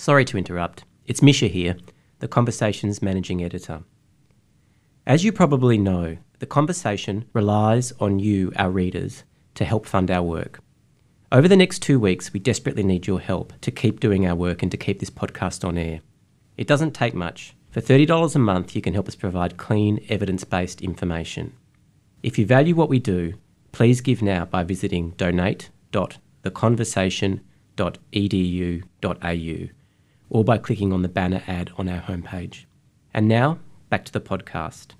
Sorry to interrupt. It's Misha here, the Conversation's managing editor. As you probably know, the Conversation relies on you, our readers, to help fund our work. Over the next two weeks, we desperately need your help to keep doing our work and to keep this podcast on air. It doesn't take much. For $30 a month, you can help us provide clean, evidence based information. If you value what we do, please give now by visiting donate.theconversation.edu.au or by clicking on the banner ad on our homepage. And now, back to the podcast.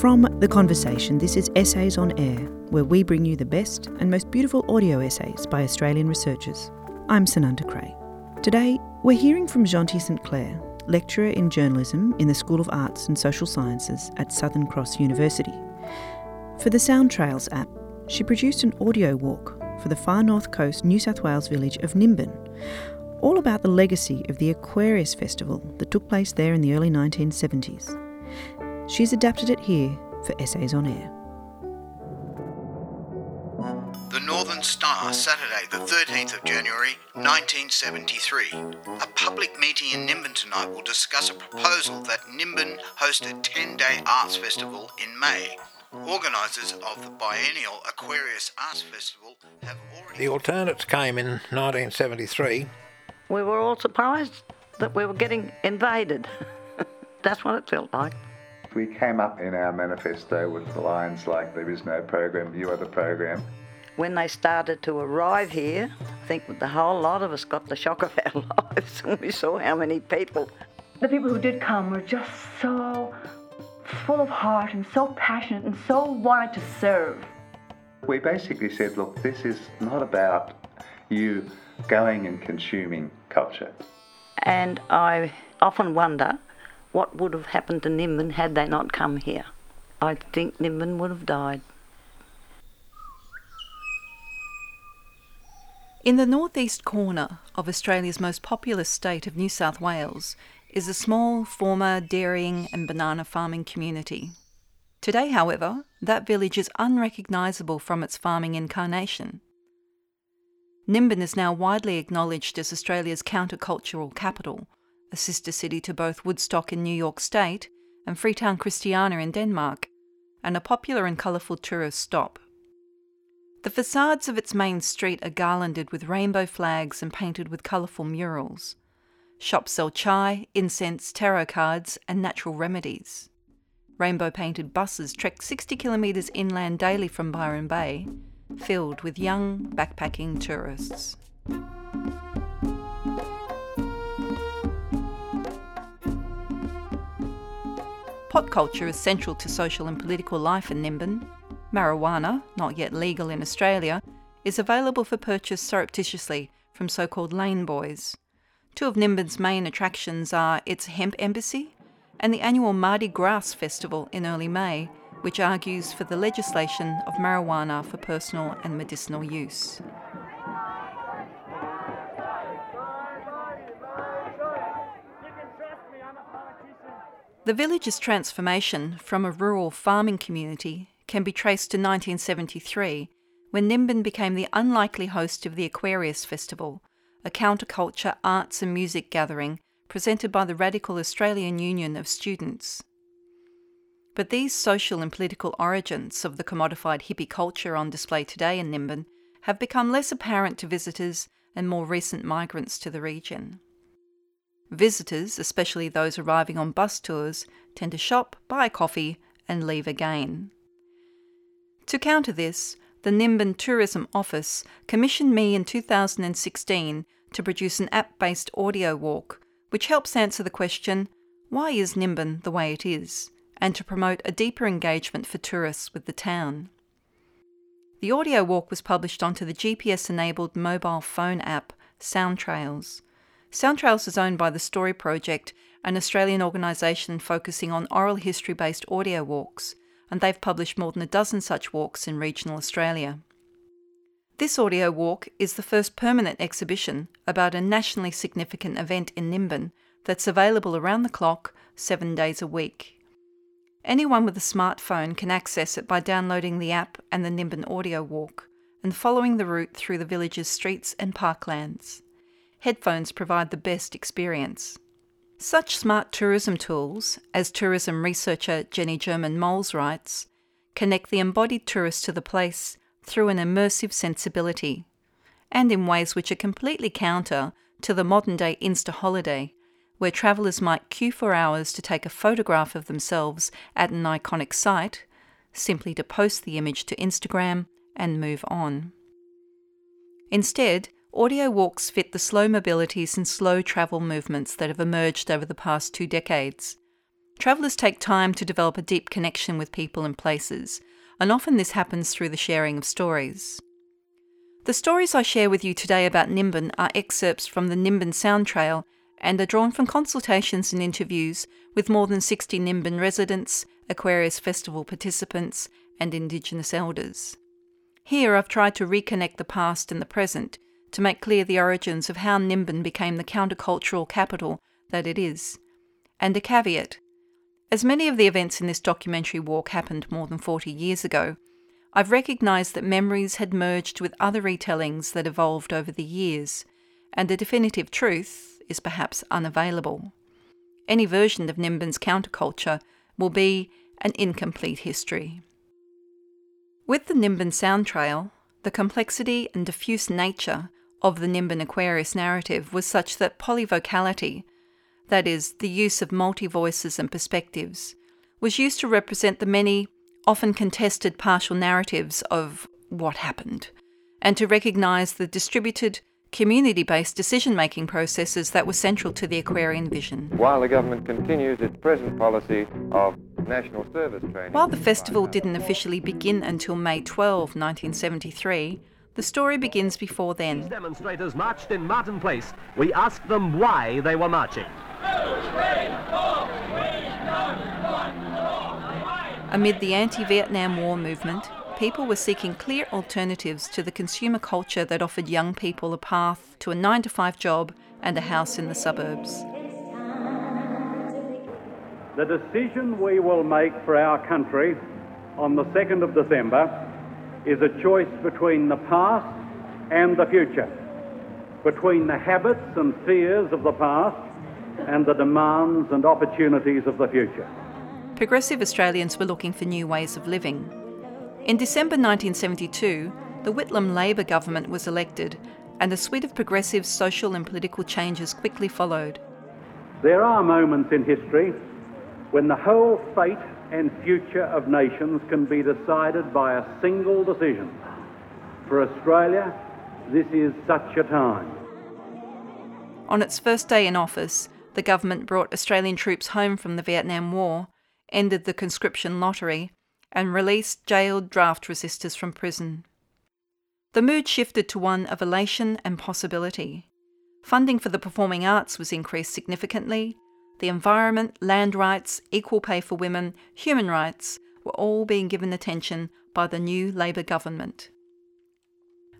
From The Conversation, this is Essays on Air, where we bring you the best and most beautiful audio essays by Australian researchers. I'm Sunanda Creagh. Today, we're hearing from Jeanti St Clair, lecturer in journalism in the School of Arts and Social Sciences at Southern Cross University. For the Sound Trails app, she produced an audio walk for the far north coast New South Wales village of Nimbin, all about the legacy of the Aquarius Festival that took place there in the early 1970s. She's adapted it here for Essays on Air. The Northern Star, Saturday, the 13th of January, 1973. A public meeting in Nimbin tonight will discuss a proposal that Nimbin host a 10 day arts festival in May. Oh. Organisers of the biennial Aquarius Arts Festival have already. The alternates came in 1973. We were all surprised that we were getting invaded. That's what it felt like. We came up in our manifesto with lines like, There is no program, you are the program. When they started to arrive here, I think the whole lot of us got the shock of our lives when we saw how many people. The people who did come were just so full of heart and so passionate and so wanted to serve. We basically said, look, this is not about you going and consuming culture. And I often wonder what would have happened to Nimbin had they not come here. I think Nimbin would have died. In the northeast corner of Australia's most populous state of New South Wales is a small former dairying and banana farming community. Today, however, that village is unrecognisable from its farming incarnation. Nimbin is now widely acknowledged as Australia's countercultural capital, a sister city to both Woodstock in New York State and Freetown Christiania in Denmark, and a popular and colourful tourist stop. The facades of its main street are garlanded with rainbow flags and painted with colourful murals. Shops sell chai, incense, tarot cards, and natural remedies. Rainbow painted buses trek 60 kilometres inland daily from Byron Bay, filled with young, backpacking tourists. Pot culture is central to social and political life in Nimbin. Marijuana, not yet legal in Australia, is available for purchase surreptitiously from so called lane boys. Two of Nimbin's main attractions are its hemp embassy and the annual Mardi Gras festival in early May, which argues for the legislation of marijuana for personal and medicinal use. The village's transformation from a rural farming community can be traced to 1973, when Nimbin became the unlikely host of the Aquarius Festival, a counterculture arts and music gathering presented by the Radical Australian Union of Students. But these social and political origins of the commodified hippie culture on display today in Nimbin have become less apparent to visitors and more recent migrants to the region. Visitors, especially those arriving on bus tours, tend to shop, buy coffee, and leave again. To counter this, the Nimbin Tourism Office commissioned me in 2016 to produce an app based audio walk which helps answer the question why is Nimbin the way it is? and to promote a deeper engagement for tourists with the town. The audio walk was published onto the GPS enabled mobile phone app Soundtrails. Soundtrails is owned by the Story Project, an Australian organisation focusing on oral history based audio walks, and they've published more than a dozen such walks in regional Australia. This audio walk is the first permanent exhibition about a nationally significant event in Nimbin that's available around the clock, seven days a week. Anyone with a smartphone can access it by downloading the app and the Nimbin Audio Walk and following the route through the village's streets and parklands. Headphones provide the best experience. Such smart tourism tools, as tourism researcher Jennie Germann Molz writes, connect the embodied tourist to the place through an immersive sensibility, and in ways which are completely counter to the modern day Insta holiday, where travellers might queue for hours to take a photograph of themselves at an iconic site, simply to post the image to Instagram and move on. Instead, audio walks fit the slow mobilities and slow travel movements that have emerged over the past two decades. Travellers take time to develop a deep connection with people and places, and often this happens through the sharing of stories. The stories I share with you today about Nimbin are excerpts from the Nimbin Sound Trail and are drawn from consultations and interviews with more than 60 Nimbin residents, Aquarius Festival participants, and Indigenous elders. Here I've tried to reconnect the past and the present to make clear the origins of how Nimbin became the countercultural capital that it is. And a caveat as many of the events in this documentary walk happened more than 40 years ago, I've recognised that memories had merged with other retellings that evolved over the years, and a definitive truth is perhaps unavailable. Any version of Nimbin's counterculture will be an incomplete history. With the Nimbin Sound Trail, the complexity and diffuse nature of the Nimbin Aquarius narrative was such that polyvocality, that is, the use of multi voices and perspectives, was used to represent the many, often contested partial narratives of what happened, and to recognise the distributed, community based decision making processes that were central to the Aquarian vision. While the government continues its present policy of national service training. While the festival didn't officially begin until May 12, 1973, the story begins before then. These demonstrators marched in Martin Place. We asked them why they were marching. Amid the anti Vietnam War movement, people were seeking clear alternatives to the consumer culture that offered young people a path to a 9 to 5 job and a house in the suburbs. The decision we will make for our country on the 2nd of December is a choice between the past and the future, between the habits and fears of the past and the demands and opportunities of the future. Progressive Australians were looking for new ways of living. In December 1972, the Whitlam Labor government was elected, and a suite of progressive social and political changes quickly followed. There are moments in history when the whole fate and future of nations can be decided by a single decision. For Australia, this is such a time. On its first day in office, the government brought Australian troops home from the Vietnam War, ended the conscription lottery, and released jailed draft resistors from prison. The mood shifted to one of elation and possibility. Funding for the performing arts was increased significantly. The environment, land rights, equal pay for women, human rights were all being given attention by the new Labor government.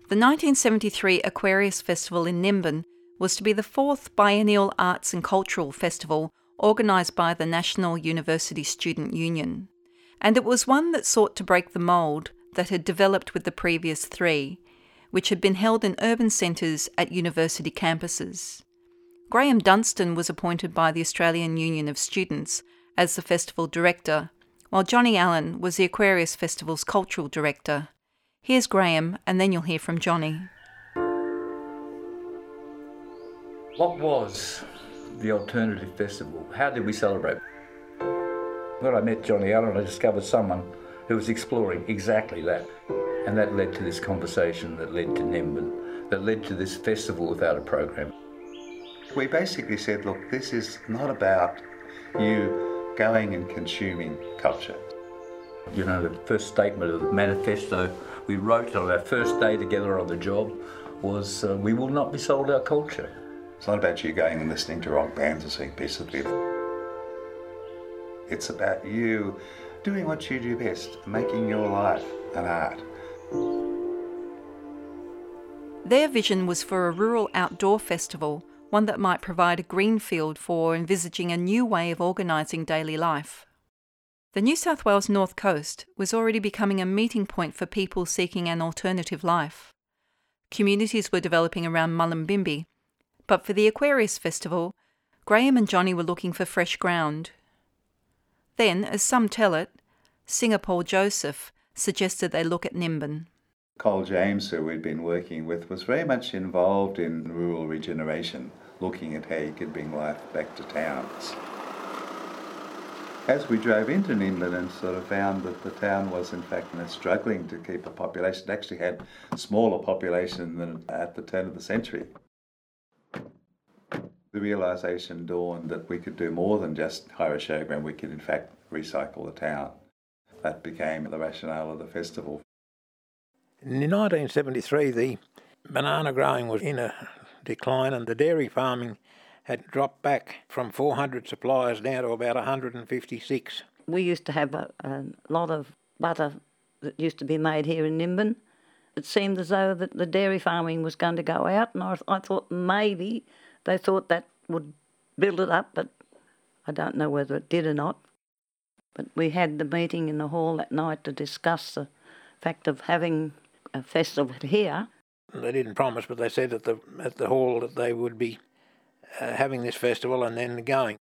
The 1973 Aquarius Festival in Nimbin was to be the fourth biennial arts and cultural festival organised by the National University Student Union, and it was one that sought to break the mould that had developed with the previous three, which had been held in urban centres at university campuses. Graeme Dunstan was appointed by the Australian Union of Students as the festival director, while Johnny Allen was the Aquarius Festival's cultural director. Here's Graeme, and then you'll hear from Johnny. What was the alternative festival? How did we celebrate? When I met Johnny Allen, I discovered someone who was exploring exactly that. And that led to this conversation that led to Nimbin, that led to this festival without a program. We basically said, look, this is not about you going and consuming culture. You know, the first statement of the manifesto we wrote on our first day together on the job was uh, we will not be sold our culture. It's not about you going and listening to rock bands and seeing peaceably. It's about you doing what you do best, making your life an art. Their vision was for a rural outdoor festival, one that might provide a green field for envisaging a new way of organising daily life. The New South Wales North Coast was already becoming a meeting point for people seeking an alternative life. Communities were developing around Mullumbimby, but for the Aquarius Festival, Graeme and Johnny were looking for fresh ground. Then, as some tell it, singer Paul Joseph suggested they look at Nimbin. Cole James, who we'd been working with, was very much involved in rural regeneration, looking at how you could bring life back to towns. As we drove into Nimbin and sort of found that the town was in fact struggling to keep a population, it actually had smaller population than at the turn of the century. The realisation dawned that we could do more than just hire a showground, we could in fact recycle the town. That became the rationale of the festival. In 1973, the banana growing was in a decline and the dairy farming had dropped back from 400 suppliers down to about 156. We used to have a, a lot of butter that used to be made here in Nimbin. It seemed as though that the dairy farming was going to go out, and I, I thought maybe they thought that would build it up, but I don't know whether it did or not. But we had the meeting in the hall that night to discuss the fact of having a festival here. They didn't promise, but they said at the at the hall that they would be uh, having this festival and then going.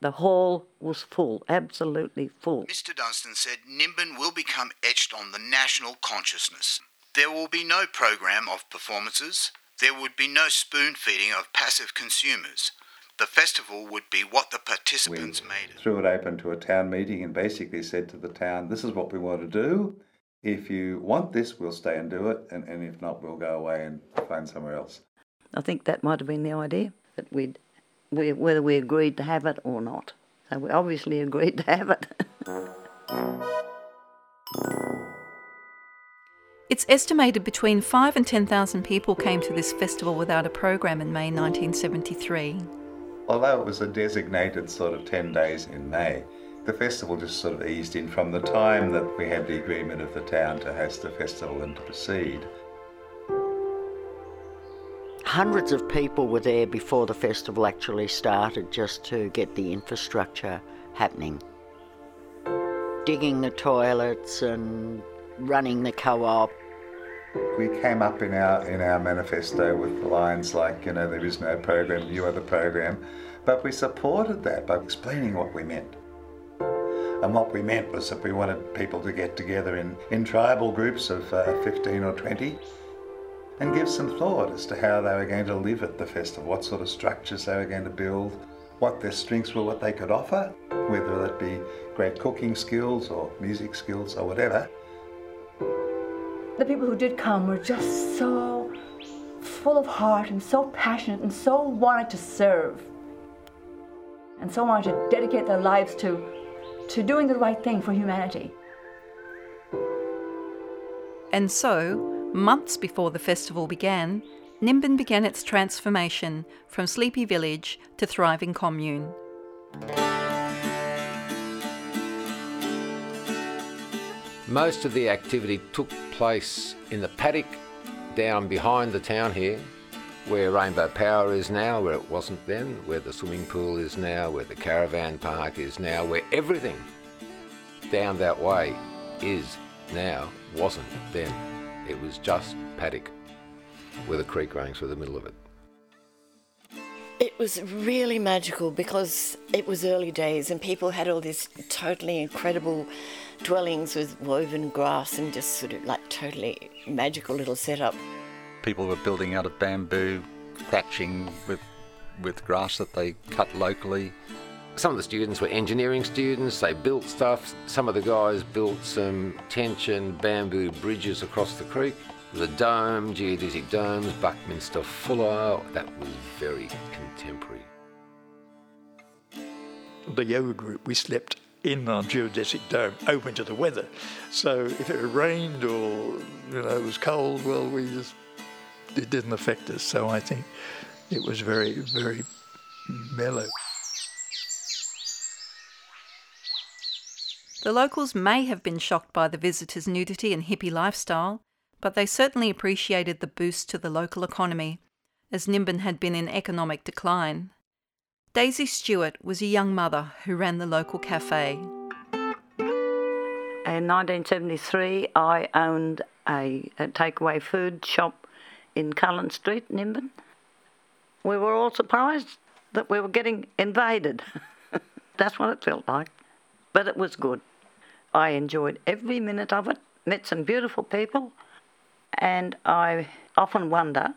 The hall was full, absolutely full. Mr. Dunstan said Nimbin will become etched on the national consciousness. There will be no program of performances. There would be no spoon feeding of passive consumers. The festival would be what the participants we made it. Threw it open to a town meeting and basically said to the town, "This is what we want to do. If you want this, we'll stay and do it, and, and if not, we'll go away and find somewhere else." I think that might have been the idea that we'd we, whether we agreed to have it or not. So we obviously agreed to have it. It's estimated between 5 and 10,000 people came to this festival without a program in May 1973. Although it was a designated sort of 10 days in May, the festival just sort of eased in from the time that we had the agreement of the town to host the festival and to proceed. Hundreds of people were there before the festival actually started just to get the infrastructure happening. Digging the toilets and running the co-op. We came up in our in our manifesto with lines like, you know, there is no program, you are the program, but we supported that by explaining what we meant. And what we meant was that we wanted people to get together in, in tribal groups of uh, 15 or 20 and give some thought as to how they were going to live at the festival, what sort of structures they were going to build, what their strengths were, what they could offer, whether it be great cooking skills or music skills or whatever. The people who did come were just so full of heart and so passionate and so wanted to serve and so wanted to dedicate their lives to, to doing the right thing for humanity. And so, Months before the festival began, Nimbin began its transformation from sleepy village to thriving commune. Most of the activity took place in the paddock down behind the town here, where Rainbow Power is now, where it wasn't then, where the swimming pool is now, where the caravan park is now, where everything down that way is now, wasn't then. It was just paddock with a creek running through the middle of it. It was really magical because it was early days and people had all these totally incredible dwellings with woven grass and just sort of like totally magical little setup. People were building out of bamboo, thatching with with grass that they cut locally. Some of the students were engineering students, they built stuff. Some of the guys built some tension bamboo bridges across the creek. The dome, geodetic domes, Buckminster Fuller, that was very contemporary. The yoga group, we slept in our geodetic dome, open to the weather. So if it rained or you know it was cold, well, we just it didn't affect us. So I think it was very, very mellow. The locals may have been shocked by the visitors' nudity and hippie lifestyle, but they certainly appreciated the boost to the local economy, as Nimbin had been in economic decline. Daisy Stewart was a young mother who ran the local cafe. In 1973, I owned a, a takeaway food shop in Cullen Street, Nimbin. We were all surprised that we were getting invaded. That's what it felt like. But it was good. I enjoyed every minute of it, met some beautiful people, and I often wonder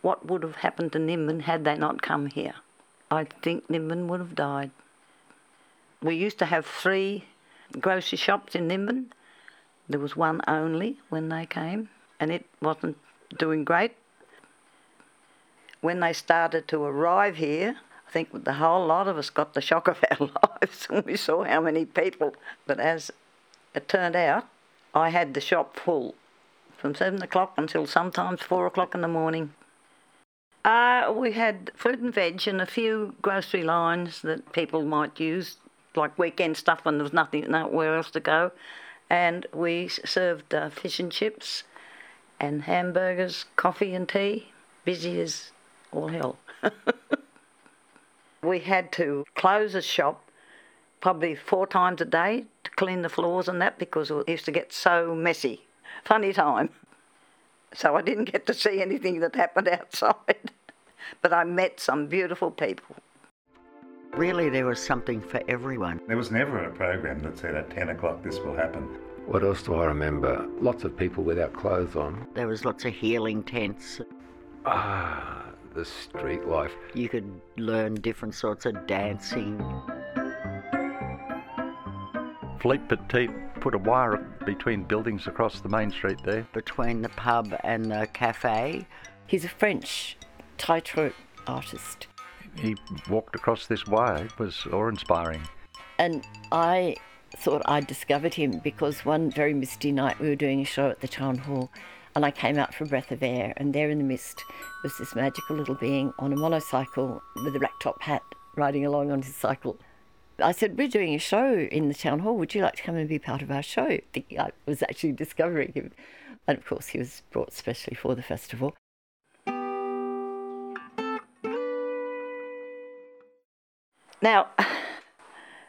what would have happened to Nimbin had they not come here. I think Nimbin would have died. We used to have three grocery shops in Nimbin. There was one only when they came, and it wasn't doing great. When they started to arrive here, I think the whole lot of us got the shock of our lives when we saw how many people. But as it turned out, I had the shop full from seven o'clock until sometimes four o'clock in the morning. Uh, we had fruit and veg and a few grocery lines that people might use, like weekend stuff when there was nothing, nowhere else to go. And we served uh, fish and chips and hamburgers, coffee and tea, busy as all hell. we had to close the shop probably four times a day to clean the floors and that because it used to get so messy. Funny time. So I didn't get to see anything that happened outside. but I met some beautiful people. Really, there was something for everyone. There was never a program that said at 10 o'clock this will happen. What else do I remember? Lots of people without clothes on. There was lots of healing tents. Ah, the street life. You could learn different sorts of dancing. Philippe Petit put a wire between buildings across the main street there. Between the pub and the cafe. He's a French tightrope artist. He walked across this wire. It was awe-inspiring. And I thought I'd discovered him because one very misty night we were doing a show at the town hall and I came out for a breath of air and there in the mist was this magical little being on a monocycle with a black top hat riding along on his cycle. I said, We're doing a show in the town hall. Would you like to come and be part of our show? I was actually discovering him. And of course, he was brought specially for the festival. Now,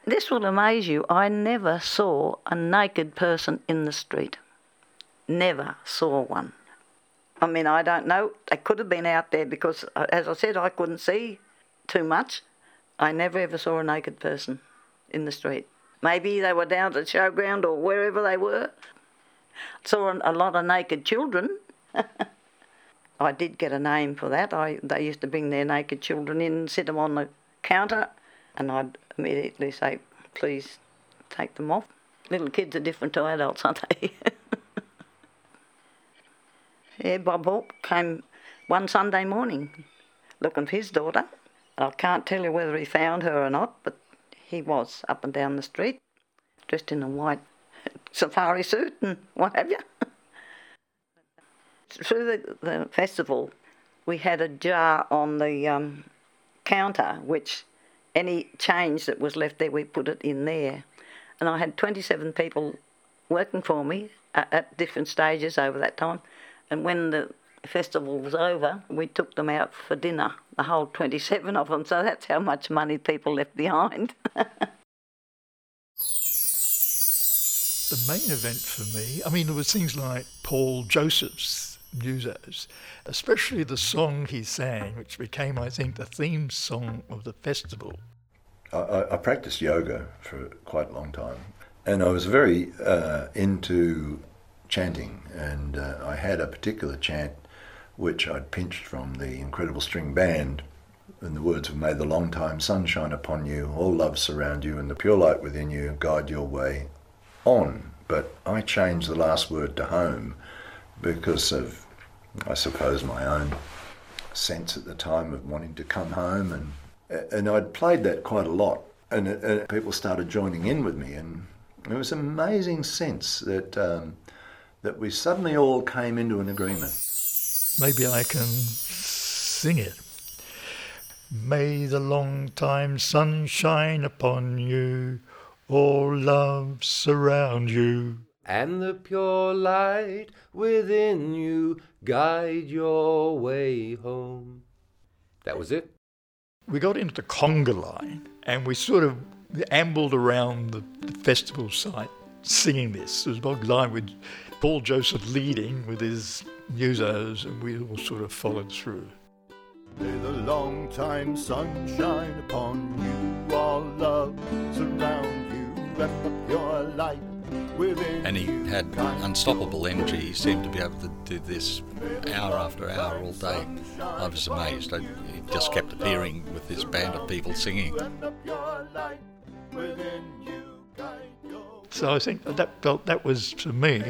this will amaze you. I never saw a naked person in the street. Never saw one. I mean, I don't know. They could have been out there because, uh, as I said, I couldn't see too much. I never ever saw a naked person in the street. Maybe they were down at the showground or wherever they were. Saw a lot of naked children. I did get a name for that. I, they used to bring their naked children in, and sit them on the counter, and I'd immediately say, please take them off. Little kids are different to adults, aren't they? yeah, Bob Hawke came one Sunday morning looking for his daughter. I can't tell you whether he found her or not, but he was up and down the street, dressed in a white safari suit and what have you. Through the, the, festival, we had a jar on the um, counter which any change that was left there, we put it in there. And I had 27 people working for me at, at different stages over that time. And when the festival was over, we took them out for dinner, the whole 27 of them. So that's how much money people left behind. the main event for me, I mean, there was things like Paul Joseph's musos, especially the song he sang, which became, I think, the theme song of the festival. I, I practiced yoga for quite a long time, and I was very uh, into chanting, and uh, I had a particular chant which I'd pinched from the Incredible String Band. And the words of May the long time sun shine upon you, all love surround you, and the pure light within you guide your way on. But I changed the last word to home because of, I suppose, my own sense at the time of wanting to come home. And, and I'd played that quite a lot. And, and people started joining in with me. And it was an amazing sense that, um, that we suddenly all came into an agreement. Maybe I can sing it. May the long time sun shine upon you, all love surround you. And the pure light within you guide your way home. That was it. We got into the conga line and we sort of ambled around the, the festival site singing this. It was Bog Line with Paul Joseph leading with his musos, and we all sort of followed through. May the long time sunshine upon you, all love surround you, wrap up your light within And he had unstoppable energy. He seemed to be able to do this hour after hour all day. I was amazed. I, he just kept appearing with this band of people singing. So I think that felt that was for me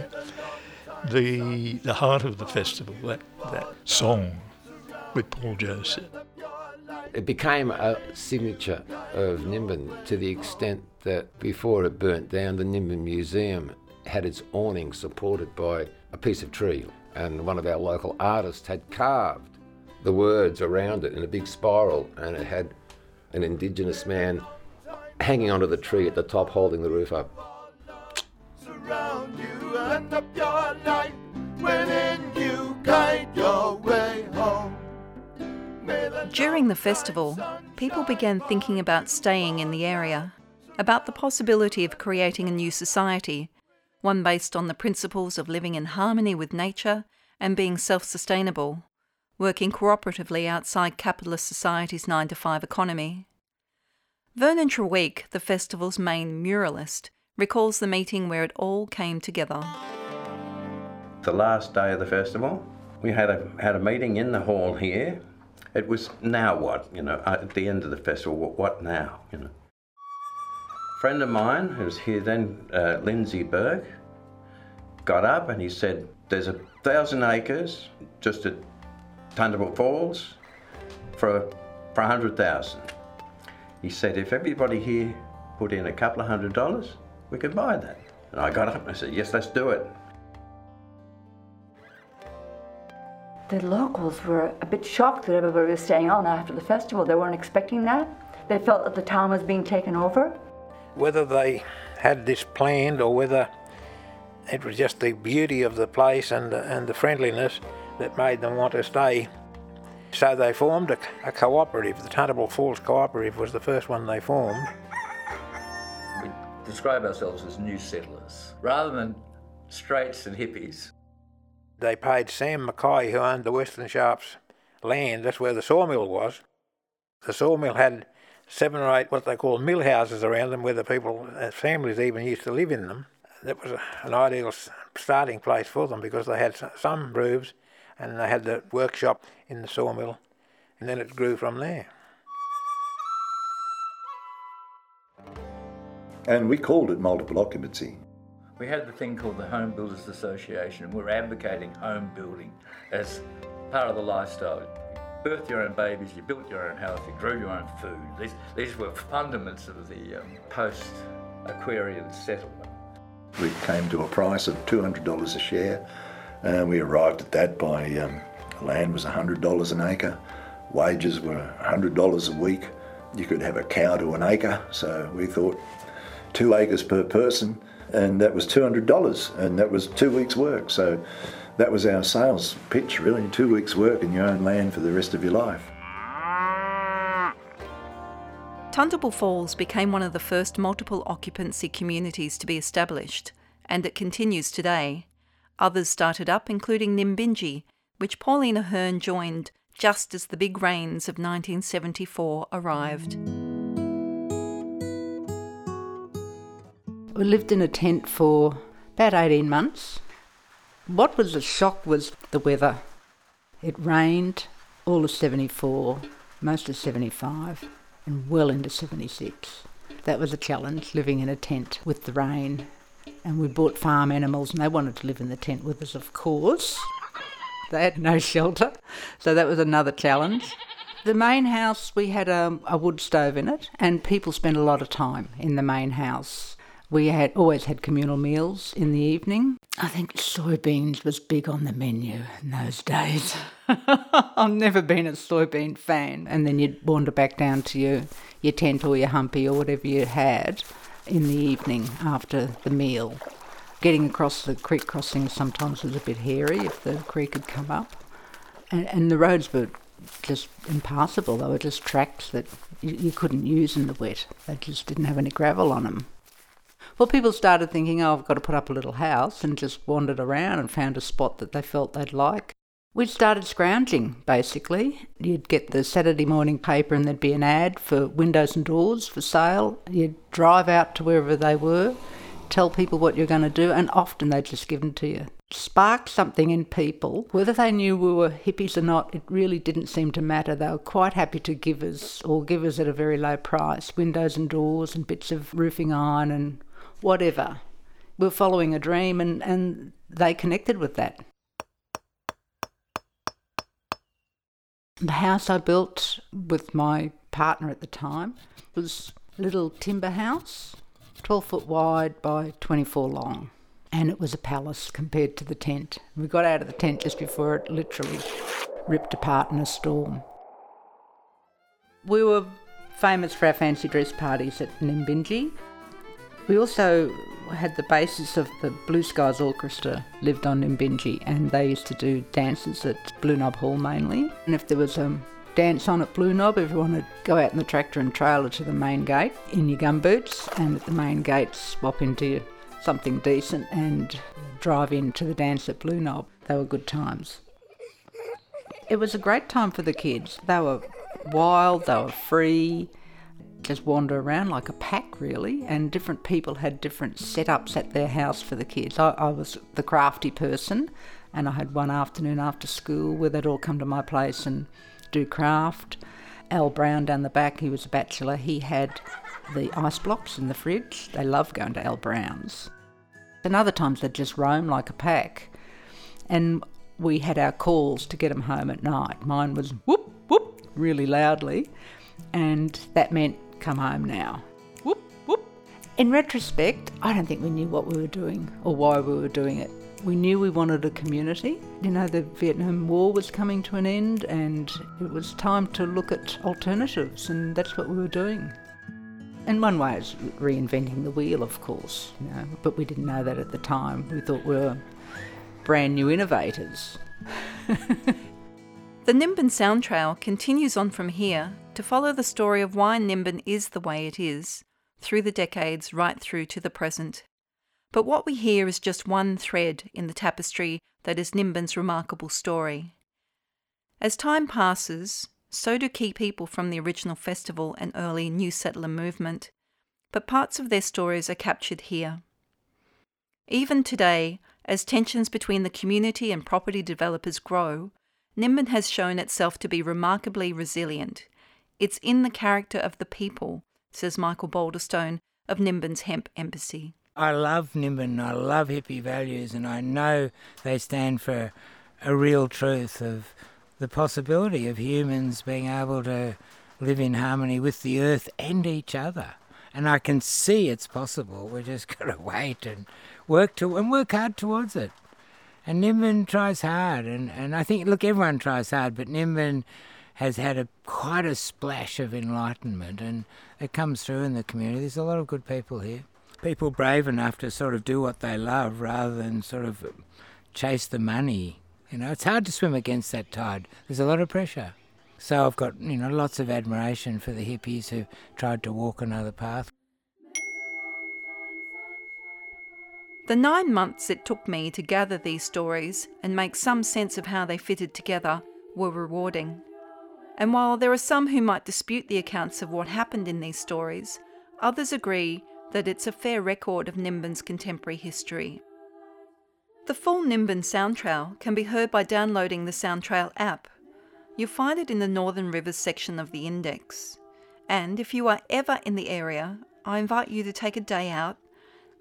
the the heart of the festival. That that song with Paul Joseph. It became a signature of Nimbin to the extent that before it burnt down, the Nimbin Museum had its awning supported by a piece of tree, and one of our local artists had carved the words around it in a big spiral, and it had an Indigenous man hanging onto the tree at the top, holding the roof up. During the festival, people began thinking about staying in the area, about the possibility of creating a new society, one based on the principles of living in harmony with nature and being self sustainable, working cooperatively outside capitalist society's 9 to 5 economy. Vernon Treweeke, the festival's main muralist, recalls the meeting where it all came together. The last day of the festival. We had a had a meeting in the hall here. It was now what you know uh, at the end of the festival. What, what now? You know. A friend of mine who was here then, uh, Lindsay Burke, got up and he said, "There's a thousand acres just at Thunderbolt Falls for for a hundred thousand. He said, if everybody here put in a couple of hundred dollars, we could buy that. And I got up and I said, yes, let's do it. The locals were a bit shocked that everybody was staying on after the festival. They weren't expecting that. They felt that the town was being taken over. Whether they had this planned or whether it was just the beauty of the place and the, and the friendliness that made them want to stay. So they formed a, a cooperative. The Tuntable Falls Cooperative was the first one they formed. We describe ourselves as new settlers rather than straights and hippies. They paid Sam Mackay, who owned the Western Sharps land, that's where the sawmill was. The sawmill had seven or eight what they call mill houses around them where the people, uh, families even used to live in them. That was an ideal starting place for them because they had some roofs and they had the workshop in the sawmill and then it grew from there. And we called it multiple occupancy. We had the thing called the Home Builders Association, and we're advocating home building as part of the lifestyle. You birthed your own babies, you built your own house, you grew your own food. These, these were fundaments of the um, post Aquarian settlement. We came to a price of $200 a share, and we arrived at that by um, land was $100 an acre, wages were $100 a week. You could have a cow to an acre, so we thought two acres per person, and that was $200, and that was two weeks' work. So that was our sales pitch, really two weeks' work in your own land for the rest of your life. Tuntable Falls became one of the first multiple occupancy communities to be established, and it continues today. Others started up, including Nimbinji, which Pauline Ahern joined just as the big rains of 1974 arrived. We lived in a tent for about 18 months. What was a shock was the weather. It rained all of 74, most of 75, and well into 76. That was a challenge, living in a tent with the rain. And we bought farm animals, and they wanted to live in the tent with us, of course. They had no shelter, so that was another challenge. The main house, we had a, a wood stove in it, and people spent a lot of time in the main house. We had always had communal meals in the evening. I think soybeans was big on the menu in those days. I've never been a soybean fan. And then you'd wander back down to your, your tent or your humpy or whatever you had in the evening after the meal. Getting across the creek crossing sometimes was a bit hairy if the creek had come up. And, and the roads were just impassable. They were just tracks that you, you couldn't use in the wet. They just didn't have any gravel on them. Well, people started thinking, oh, I've got to put up a little house and just wandered around and found a spot that they felt they'd like. We started scrounging, basically. You'd get the Saturday morning paper and there'd be an ad for windows and doors for sale. You'd drive out to wherever they were, tell people what you're going to do, and often they'd just give them to you. Spark something in people. Whether they knew we were hippies or not, it really didn't seem to matter. They were quite happy to give us, or give us at a very low price, windows and doors and bits of roofing iron and whatever. We're following a dream and, and they connected with that. The house I built with my partner at the time was a little timber house, 12 foot wide by 24 long. And it was a palace compared to the tent. We got out of the tent just before it literally ripped apart in a storm. We were famous for our fancy dress parties at Nimbinji. We also had the basis of the Blue Skies Orchestra lived on Nimbinji and they used to do dances at Blue Knob Hall mainly. And if there was a dance on at Blue Knob, everyone would go out in the tractor and trailer to the main gate in your gumboots and at the main gate swap into something decent and drive into the dance at Blue Knob. They were good times. It was a great time for the kids. They were wild, they were free, just wander around like a pack, really. And different people had different setups at their house for the kids. I, I was the crafty person, and I had one afternoon after school where they'd all come to my place and do craft. Al Brown down the back, he was a bachelor, he had the ice blocks in the fridge. They loved going to Al Brown's. And other times they'd just roam like a pack. And we had our calls to get them home at night. Mine was whoop, whoop, really loudly. And that meant come home now. Whoop, whoop. In retrospect, I don't think we knew what we were doing or why we were doing it. We knew we wanted a community. You know, the Vietnam War was coming to an end and it was time to look at alternatives, and that's what we were doing. And one way is reinventing the wheel, of course, you know, but we didn't know that at the time. We thought we were brand new innovators. the Nimbin Sound Trail continues on from here to follow the story of why Nimbin is the way it is, through the decades right through to the present. But what we hear is just one thread in the tapestry that is Nimbin's remarkable story. As time passes, so do key people from the original festival and early New Settler movement, but parts of their stories are captured here. Even today, as tensions between the community and property developers grow, Nimbin has shown itself to be remarkably resilient, it's in the character of the people, says Michael Balderstone of Nimbin's Hemp Embassy. I love Nimbin, I love hippie values, and I know they stand for a real truth of the possibility of humans being able to live in harmony with the earth and each other. And I can see it's possible. We just got to wait and work to and work hard towards it. And Nimbin tries hard, and, and I think look, everyone tries hard, but Nimbin has had a quite a splash of enlightenment, and it comes through in the community. There's a lot of good people here, people brave enough to sort of do what they love rather than sort of chase the money. You know, it's hard to swim against that tide. There's a lot of pressure. So I've got you know lots of admiration for the hippies who tried to walk another path. The nine months it took me to gather these stories and make some sense of how they fitted together were rewarding. And while there are some who might dispute the accounts of what happened in these stories, others agree that it's a fair record of Nimbin's contemporary history. The full Nimbin Sound Trail can be heard by downloading the Sound Trail app. You'll find it in the Northern Rivers section of the index. And if you are ever in the area, I invite you to take a day out,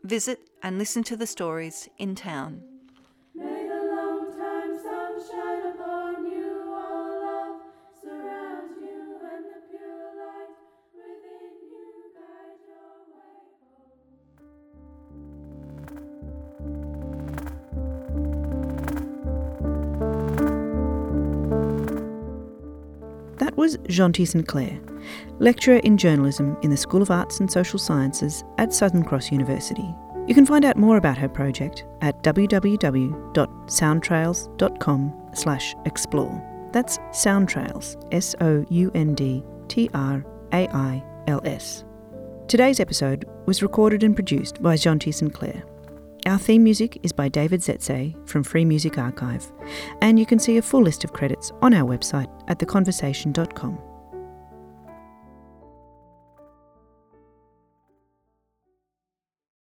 visit, and listen to the stories in town. That was Jeanti St Clair, lecturer in journalism in the School of Arts and Social Sciences at Southern Cross University. You can find out more about her project at www.soundtrails.com slash explore. That's Soundtrails, S-O-U-N-D-T-R-A-I-L-S. Today's episode was recorded and produced by Jeanti St Clair. Our theme music is by David Zetze from Free Music Archive, and you can see a full list of credits on our website at theconversation.com.